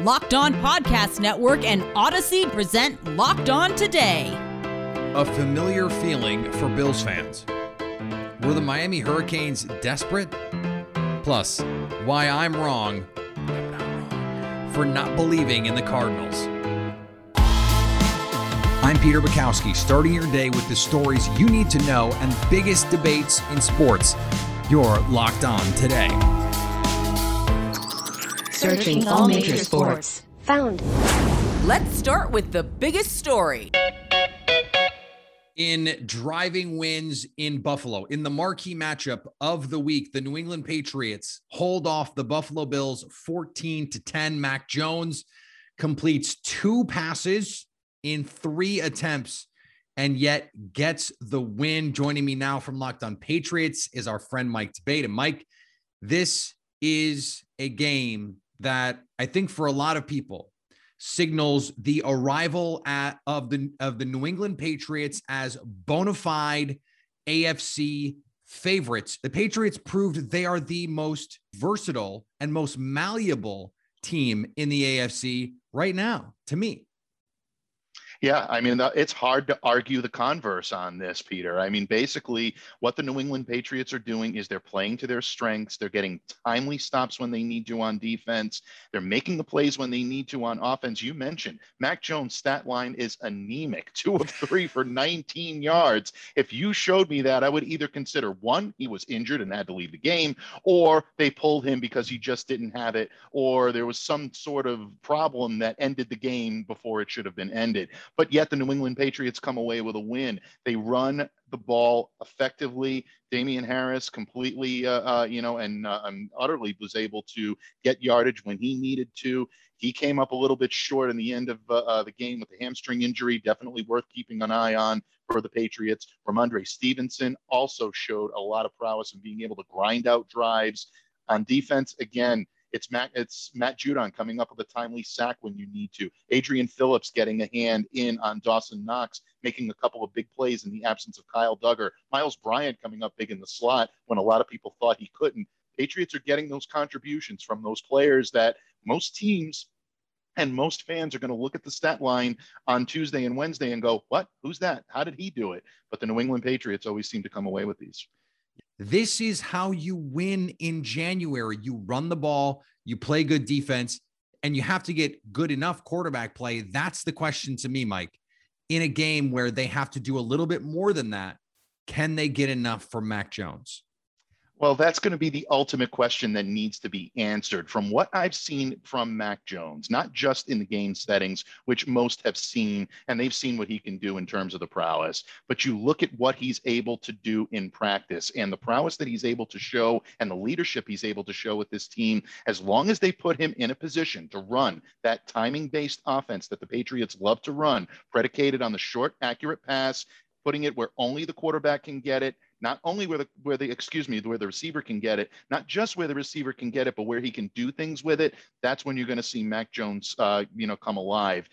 Locked On Podcast Network and Odyssey present Locked On Today. A familiar feeling for Bills fans. Were the Miami Hurricanes desperate? Plus, why I'm wrong, for not believing in the Cardinals. I'm Peter Bukowski, starting your day with the stories you need to know and biggest debates in sports. You're locked on today. Searching all major sports. Found. Let's start with the biggest story. In driving wins in Buffalo, in the marquee matchup of the week, the New England Patriots hold off the Buffalo Bills 14 to 10. Mac Jones completes two passes in three attempts and yet gets the win. Joining me now from Locked On Patriots is our friend Mike D'Abate. And Mike, this is a game that I think for a lot of people signals the arrival at, of the of the New England Patriots as bona fide AFC favorites. The Patriots proved they are the most versatile and most malleable team in the AFC right now to me. Yeah, I mean, it's hard to argue the converse on this, Peter. I mean, basically, what the New England Patriots are doing is they're playing to their strengths. They're getting timely stops when they need to on defense. They're making the plays when they need to on offense. You mentioned Mac Jones' stat line is anemic two of three for 19 yards. If you showed me that, I would either consider one, he was injured and had to leave the game, or they pulled him because he just didn't have it, or there was some sort of problem that ended the game before it should have been ended but yet the New England Patriots come away with a win. They run the ball effectively. Damien Harris completely, uh, uh, you know, and, uh, and utterly was able to get yardage when he needed to. He came up a little bit short in the end of uh, uh, the game with the hamstring injury. Definitely worth keeping an eye on for the Patriots. Rhamondre Stevenson also showed a lot of prowess in being able to grind out drives. On defense, again, it's Matt, it's Matt Judon coming up with a timely sack when you need to. Adrian Phillips getting a hand in on Dawson Knox, making a couple of big plays in the absence of Kyle Dugger. Miles Bryant coming up big in the slot when a lot of people thought he couldn't. Patriots are getting those contributions from those players that most teams and most fans are going to look at the stat line on Tuesday and Wednesday and go, What? Who's that? How did he do it? But the New England Patriots always seem to come away with these. This is how you win in January. You run the ball, you play good defense, and you have to get good enough quarterback play. That's the question to me, Mike. In a game where they have to do a little bit more than that, can they get enough from Mac Jones? Well, that's going to be the ultimate question that needs to be answered. From what I've seen from Mac Jones, not just in the game settings, which most have seen, and they've seen what he can do in terms of the prowess, but you look at what he's able to do in practice and the prowess that he's able to show and the leadership he's able to show with this team, as long as they put him in a position to run that timing based offense that the Patriots love to run, predicated on the short, accurate pass, putting it where only the quarterback can get it not only where the where the excuse me where the receiver can get it, not just where the receiver can get it, but where he can do things with it. That's when you're going to see Mac Jones, uh, you know, come alive.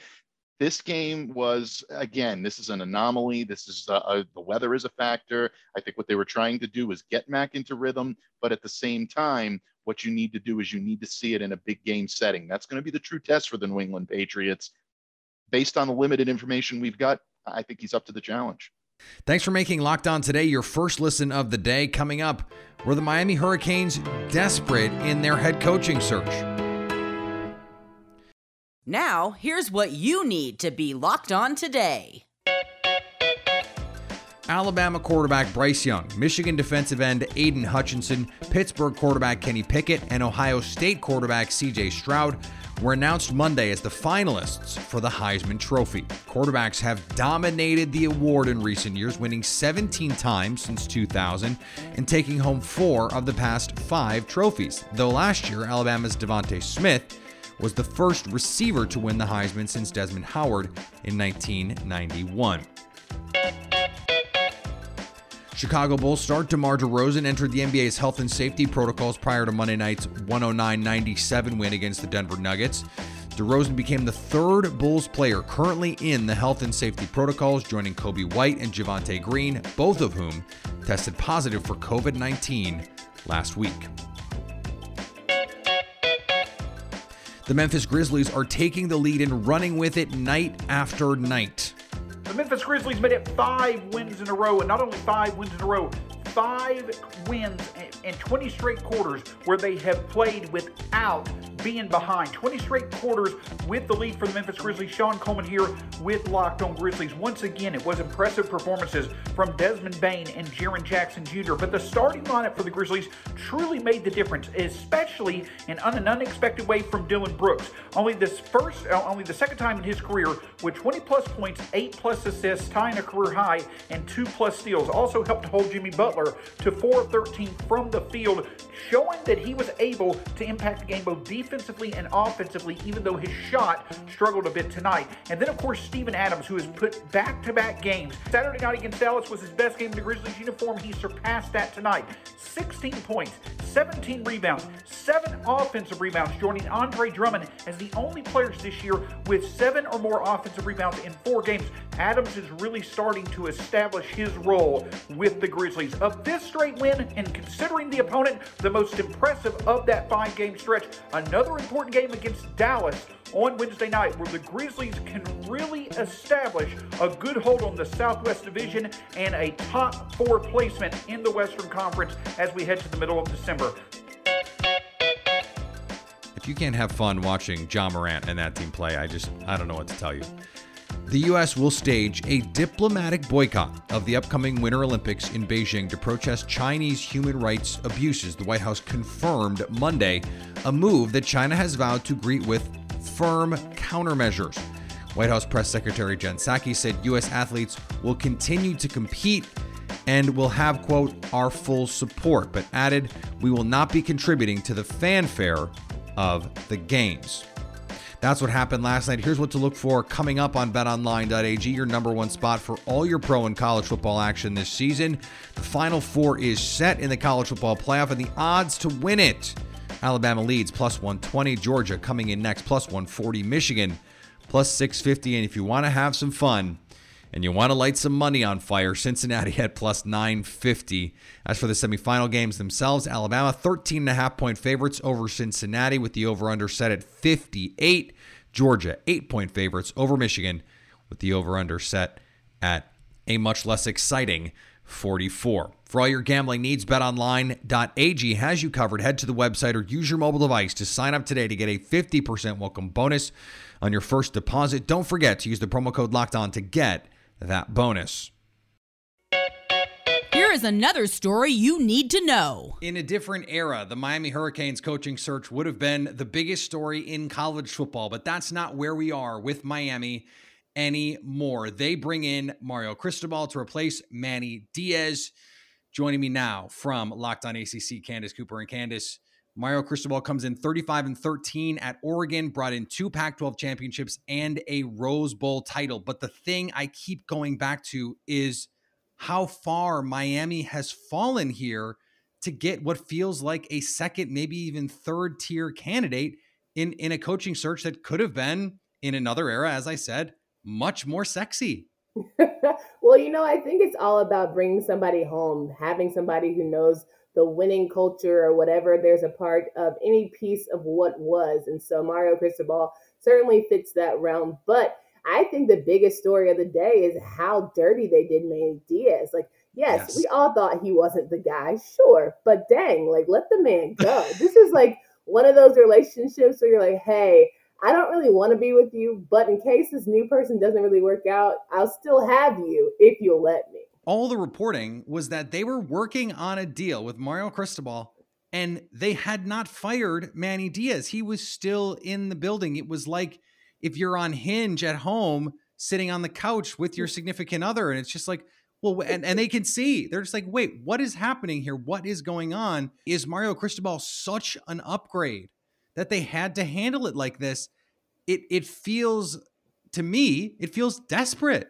This game was again. This is an anomaly. This is uh, uh, the weather is a factor. I think what they were trying to do was get Mac into rhythm, but at the same time, what you need to do is you need to see it in a big game setting. That's going to be the true test for the New England Patriots. Based on the limited information we've got, I think he's up to the challenge. Thanks for making Locked On today your first listen of the day. Coming up, were the Miami Hurricanes desperate in their head coaching search? Now, here's what you need to be locked on today. Alabama quarterback Bryce Young, Michigan defensive end Aidan Hutchinson, Pittsburgh quarterback Kenny Pickett, and Ohio State quarterback CJ Stroud were announced Monday as the finalists for the Heisman Trophy. Quarterbacks have dominated the award in recent years, winning 17 times since 2000 and taking home four of the past five trophies. Though last year, Alabama's DeVonta Smith was the first receiver to win the Heisman since Desmond Howard in 1991. Chicago Bulls star DeMar DeRozan entered the NBA's health and safety protocols prior to Monday night's 109-97 win against the Denver Nuggets. DeRozan became the third Bulls player currently in the health and safety protocols, joining Coby White and Javonte Green, both of whom tested positive for COVID 19 last week. The Memphis Grizzlies are taking the lead and running with it night after night. The Memphis Grizzlies made it five wins in a row, and not only five wins in a row, five wins and 20 straight quarters where they have played without being behind. 20 straight quarters with the lead for the Memphis Grizzlies. Sean Coleman here with Locked On Grizzlies. Once again, it was impressive performances from Desmond Bane and Jaren Jackson Jr., but the starting lineup for the Grizzlies truly made the difference, especially in an unexpected way from Dillon Brooks. Only this first, uh, only the second time in his career with 20 plus points, 8 plus assists, tying a career high, and 2 plus steals. Also helped hold Jimmy Butler to 4 of 13 from the field, showing that he was able to impact the game both defensively and offensively, even though his shot struggled a bit tonight. And then, of course, Steven Adams, who has put back to back games. Saturday night against Dallas was his best game in the Grizzlies uniform. He surpassed that tonight. 16 points, 17 rebounds, 7 offensive rebounds, joining Andre Drummond as the only players this year with 7 or more offensive rebounds in 4 games. Adams is really starting to establish his role with the Grizzlies. Of this straight win, and considering the opponent, the most impressive of that five game stretch, another important game against Dallas on Wednesday night, where the Grizzlies can really establish a good hold on the Southwest Division and a top four placement in the Western Conference as we head to the middle of December. If you can't have fun watching Ja Morant and that team play, I just, I don't know what to tell you. The U.S. will stage a diplomatic boycott of the upcoming Winter Olympics in Beijing to protest Chinese human rights abuses, the White House confirmed Monday, a move that China has vowed to greet with firm countermeasures. White House Press Secretary Jen Psaki said U.S. athletes will continue to compete and will have, quote, our full support, but added, we will not be contributing to the fanfare of the games. That's what happened last night. Here's what to look for coming up on betonline.ag, your number one spot for all your pro and college football action this season. The final four is set in the college football playoff, and the odds to win it. Alabama leads plus 120, Georgia coming in next plus 140, Michigan plus 650. And if you want to have some fun, and you want to light some money on fire, Cincinnati at plus 950. As for the semifinal games themselves, Alabama 13 and a half point favorites over Cincinnati with the over under set at 58. Georgia 8 point favorites over Michigan with the over under set at a much less exciting 44. For all your gambling needs, betonline.ag has you covered. Head to the website or use your mobile device to sign up today to get a 50% welcome bonus on your first deposit. Don't forget to use the promo code locked on to get that bonus. Here is another story you need to know. In a different era, the Miami Hurricanes coaching search would have been the biggest story in college football, but that's not where we are with Miami anymore. They bring in Mario Cristobal to replace Manny Diaz. Joining me now from Locked On ACC, Candace Cooper and Candace. Mario Cristobal comes in 35 and 13 at Oregon, brought in two Pac 12 championships and a Rose Bowl title. But the thing I keep going back to is how far Miami has fallen here to get what feels like a second, maybe even third tier candidate in, in a coaching search that could have been in another era, as I said, much more sexy. well, you know, I think it's all about bringing somebody home, having somebody who knows the winning culture or whatever. There's a part of any piece of what was. And so Mario Cristobal certainly fits that realm. But I think the biggest story of the day is how dirty they did Manny Diaz. Like, yes, yes, we all thought he wasn't the guy, sure, but dang, like, let the man go. this is like one of those relationships where you're like, hey, I don't really want to be with you, but in case this new person doesn't really work out, I'll still have you if you'll let me. All the reporting was that they were working on a deal with Mario Cristobal and they had not fired Manny Diaz. He was still in the building. It was like if you're on Hinge at home sitting on the couch with your significant other and it's just like, well, and, and they can see. They're just like, wait, what is happening here? What is going on? Is Mario Cristobal such an upgrade that they had to handle it like this? It it feels to me, it feels desperate.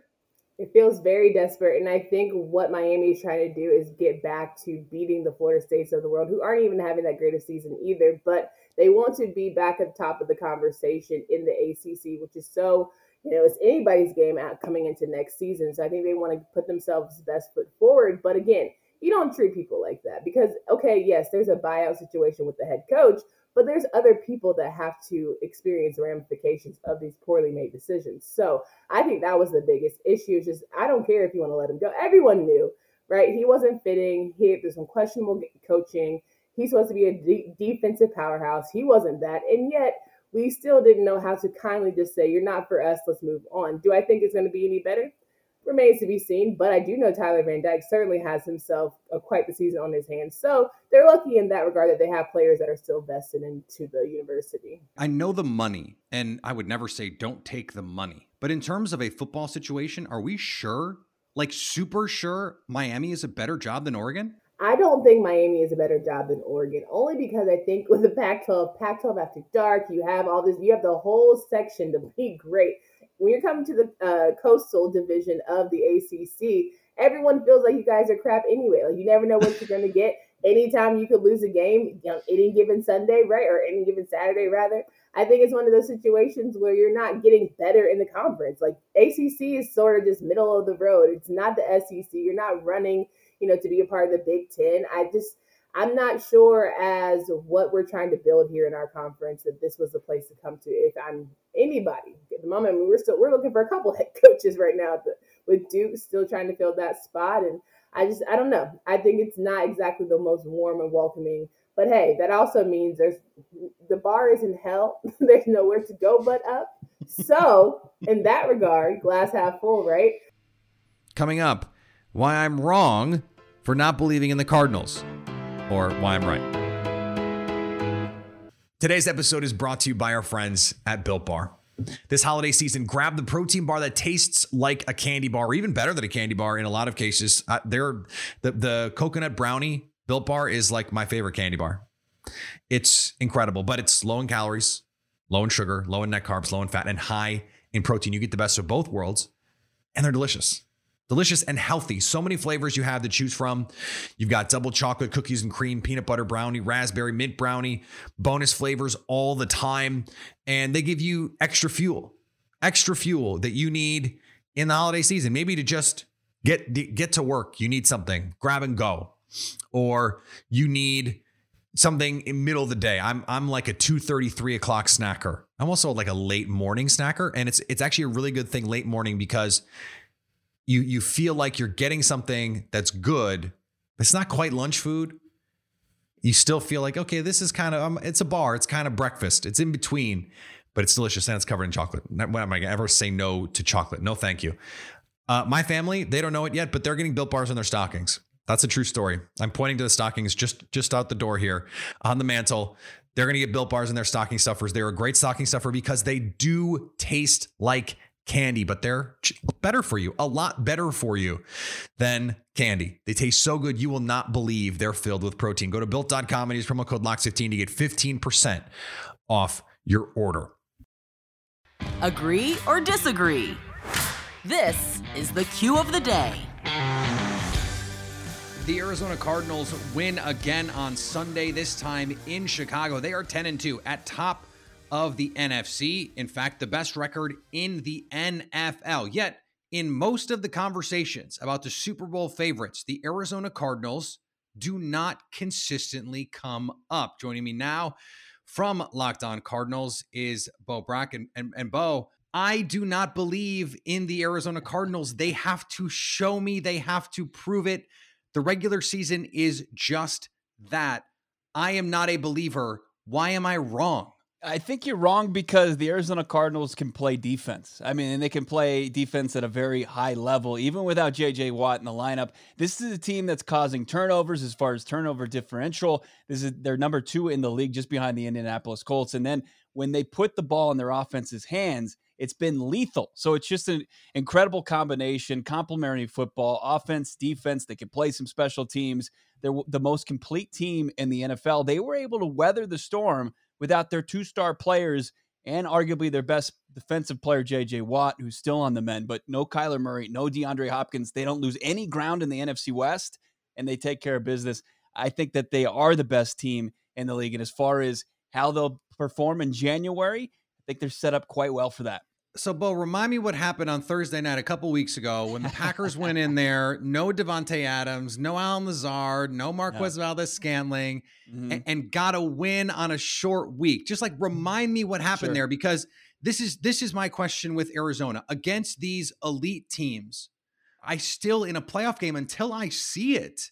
It feels very desperate. And I think what Miami is trying to do is get back to beating the Florida States of the world, who aren't even having that great a season either. But they want to be back at the top of the conversation in the ACC, which is so, you know, it's anybody's game out coming into next season. So I think they want to put themselves best foot forward. But again, you don't treat people like that because, okay, yes, there's a buyout situation with the head coach, but there's other people that have to experience ramifications of these poorly made decisions. So I think that was the biggest issue. Is just I don't care if you want to let him go. Everyone knew, right? He wasn't fitting. He there's some questionable coaching. He's supposed to be a de- defensive powerhouse. He wasn't that, and yet we still didn't know how to kindly just say, "You're not for us. Let's move on." Do I think it's going to be any better? Remains to be seen. But I do know Tyler Van Dyke certainly has himself a, quite the season on his hands. So they're lucky in that regard that they have players that are still vested into the university. I know the money, and I would never say don't take the money. But in terms of a football situation, are we sure, like super sure, Miami is a better job than Oregon? I don't think Miami is a better job than Oregon, only because I think with the Pac 12, Pac 12 after dark, you have all this, you have the whole section to be great when you're coming to the uh, coastal division of the ACC, everyone feels like you guys are crap anyway. Like you never know what you're going to get. Anytime you could lose a game, you know, any given Sunday, right, or any given Saturday, rather. I think it's one of those situations where you're not getting better in the conference. Like ACC is sort of just middle of the road. It's not the SEC. You're not running, you know, to be a part of the Big Ten. I just I'm not sure as what we're trying to build here in our conference that this was the place to come to. If I'm anybody at the moment, I mean, we're still we're looking for a couple head coaches right now with Duke still trying to fill that spot, and I just I don't know. I think it's not exactly the most warm and welcoming. But hey, that also means there's the bar is in hell. there's nowhere to go but up. So in that regard, glass half full, right? Coming up, why I'm wrong for not believing in the Cardinals or why I'm right. Today's episode is brought to you by our friends at Built Bar. This holiday season, grab the protein bar that tastes like a candy bar, or even better than a candy bar in a lot of cases. Uh, the, the coconut brownie Built Bar is like my favorite candy bar. It's incredible, but it's low in calories, low in sugar, low in net carbs, low in fat, and high in protein. You get the best of both worlds, and they're delicious delicious and healthy. So many flavors you have to choose from. You've got double chocolate cookies and cream, peanut butter brownie, raspberry mint brownie, bonus flavors all the time. And they give you extra fuel, extra fuel that you need in the holiday season. Maybe to just get get to work, you need something, grab and go. Or you need something in middle of the day. I'm I'm like a 2:30, 3 o'clock snacker. I'm also like a late morning snacker. And it's it's actually a really good thing late morning because you you feel like you're getting something that's good, but it's not quite lunch food. You still feel like okay, this is kind of um, it's a bar, it's kind of breakfast, it's in between, but it's delicious and it's covered in chocolate. When am I gonna ever say no to chocolate? No, thank you. Uh, my family, they don't know it yet, but they're getting built bars in their stockings. That's a true story. I'm pointing to the stockings just just out the door here on the mantle. They're going to get built bars in their stocking stuffers. They're a great stocking stuffer because they do taste like candy, but they're better for you, a lot better for you than candy. They taste so good, you will not believe they're filled with protein. Go to built.com and use promo code LOCK15 to get 15% off your order. Agree or disagree? This is the cue of the day. The Arizona Cardinals win again on Sunday, this time in Chicago. They are 10 and 2 at top of the NFC. In fact, the best record in the NFL. Yet, in most of the conversations about the Super Bowl favorites, the Arizona Cardinals do not consistently come up. Joining me now from Locked On Cardinals is Bo Brack. And, and, and Bo, I do not believe in the Arizona Cardinals. They have to show me, they have to prove it. The regular season is just that. I am not a believer. Why am I wrong? I think you're wrong because the Arizona Cardinals can play defense. I mean, and they can play defense at a very high level, even without JJ Watt in the lineup. This is a team that's causing turnovers as far as turnover differential. This is they're number two in the league, just behind the Indianapolis Colts. And then when they put the ball in their offense's hands, it's been lethal. So it's just an incredible combination, complementary football, offense, defense. They can play some special teams. They're the most complete team in the NFL. They were able to weather the storm without their two star players and arguably their best defensive player, JJ Watt, who's still on the men, but no Kyler Murray, no DeAndre Hopkins. They don't lose any ground in the NFC West and they take care of business. I think that they are the best team in the league. And as far as how they'll perform in January, I think they're set up quite well for that. So, Bo, remind me what happened on Thursday night a couple weeks ago when the Packers went in there. No Davante Adams, no Allen Lazard, no Marquez yeah. Valdes-Scantling, mm-hmm. and, and, got a win on a short week. Just like remind me what happened sure. there because this is this is my question with Arizona against these elite teams. I still in a playoff game until I see it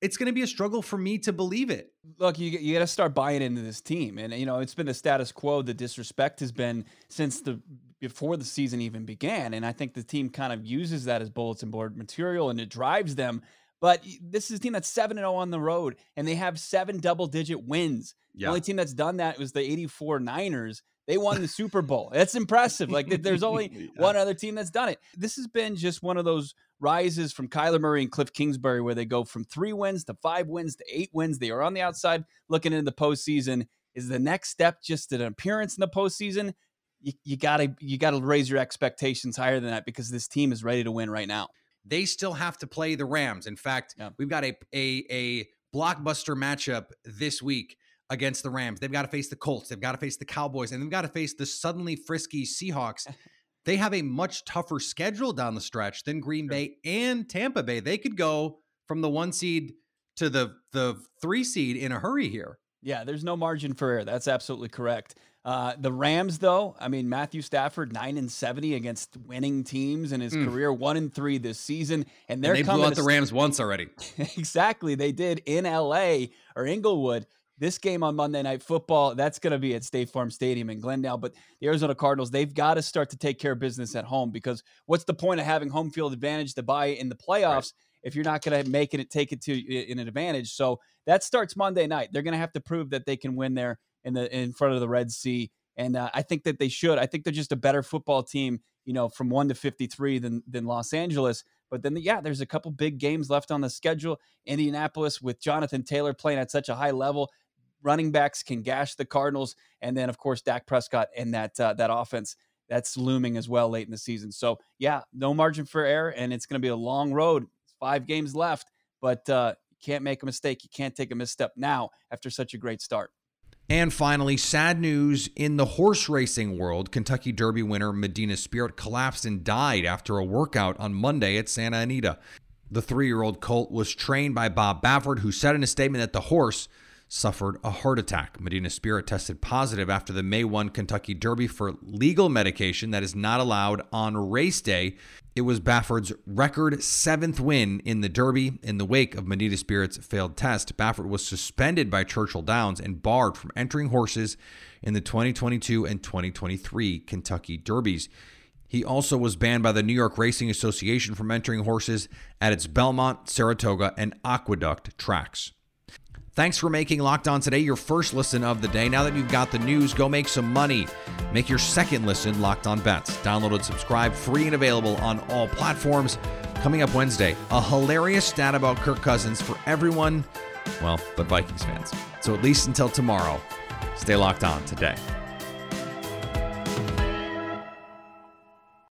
it's going to be a struggle for me to believe it. Look, you you got to start buying into this team, and you know it's been the status quo. The disrespect has been since the before the season even began, and I think the team kind of uses that as bulletin board material, and it drives them. But this is a team that's seven and zero oh on the road, and they have seven double digit wins. Yeah. The only team that's done that was the eighty four Niners. They won the Super Bowl. That's impressive. Like there's only yeah. one other team that's done it. This has been just one of those rises from Kyler Murray and Cliff Kingsbury where they go from three wins to five wins to eight wins. They are on the outside looking into the postseason. Is the next step just an appearance in the postseason? You, you gotta you gotta raise your expectations higher than that because this team is ready to win right now. They still have to play the Rams. In fact, yeah. we've got a a a blockbuster matchup this week against the Rams. They've got to face the Colts. They've got to face the Cowboys, and they've got to face the suddenly frisky Seahawks. they have a much tougher schedule down the stretch than Green sure. Bay and Tampa Bay. They could go from the one seed to the the three seed in a hurry here. Yeah, there's no margin for error. That's absolutely correct. Uh, the Rams, though, I mean Matthew Stafford nine and seventy against winning teams in his mm. career, one and three this season, and they're and they blew out the Rams once already. exactly, they did in L.A. or Inglewood this game on Monday Night Football, that's going to be at State Farm Stadium in Glendale. But the Arizona Cardinals, they've got to start to take care of business at home because what's the point of having home field advantage to buy in the playoffs right. if you're not going to make it take it to in an advantage? So that starts Monday night. They're going to have to prove that they can win there in the in front of the Red Sea, and uh, I think that they should. I think they're just a better football team, you know, from one to fifty three than than Los Angeles. But then, yeah, there's a couple big games left on the schedule. Indianapolis with Jonathan Taylor playing at such a high level running backs can gash the Cardinals, and then of course Dak Prescott and that uh, that offense that's looming as well late in the season. So yeah, no margin for error, and it's going to be a long road. Five games left, but uh, you can't make a mistake. You can't take a misstep now after such a great start. And finally, sad news in the horse racing world. Kentucky Derby winner Medina Spirit collapsed and died after a workout on Monday at Santa Anita. The three year old colt was trained by Bob Baffert, who said in a statement that the horse suffered a heart attack. Medina Spirit tested positive after the May 1 Kentucky Derby for legal medication that is not allowed on race day. It was Baffert's record seventh win in the Derby. In the wake of Medina Spirit's failed test, Baffert was suspended by Churchill Downs and barred from entering horses in the 2022 and 2023 Kentucky Derbies. He also was banned by the New York Racing Association from entering horses at its Belmont, Saratoga, and Aqueduct tracks. Thanks for making Locked On Today your first listen of the day. Now that you've got the news, go make some money. Make your second listen Locked On Bets. Download and subscribe free and available on all platforms. Coming up Wednesday, a hilarious stat about Kirk Cousins for everyone, well, but Vikings fans. So at least until tomorrow, stay locked on today.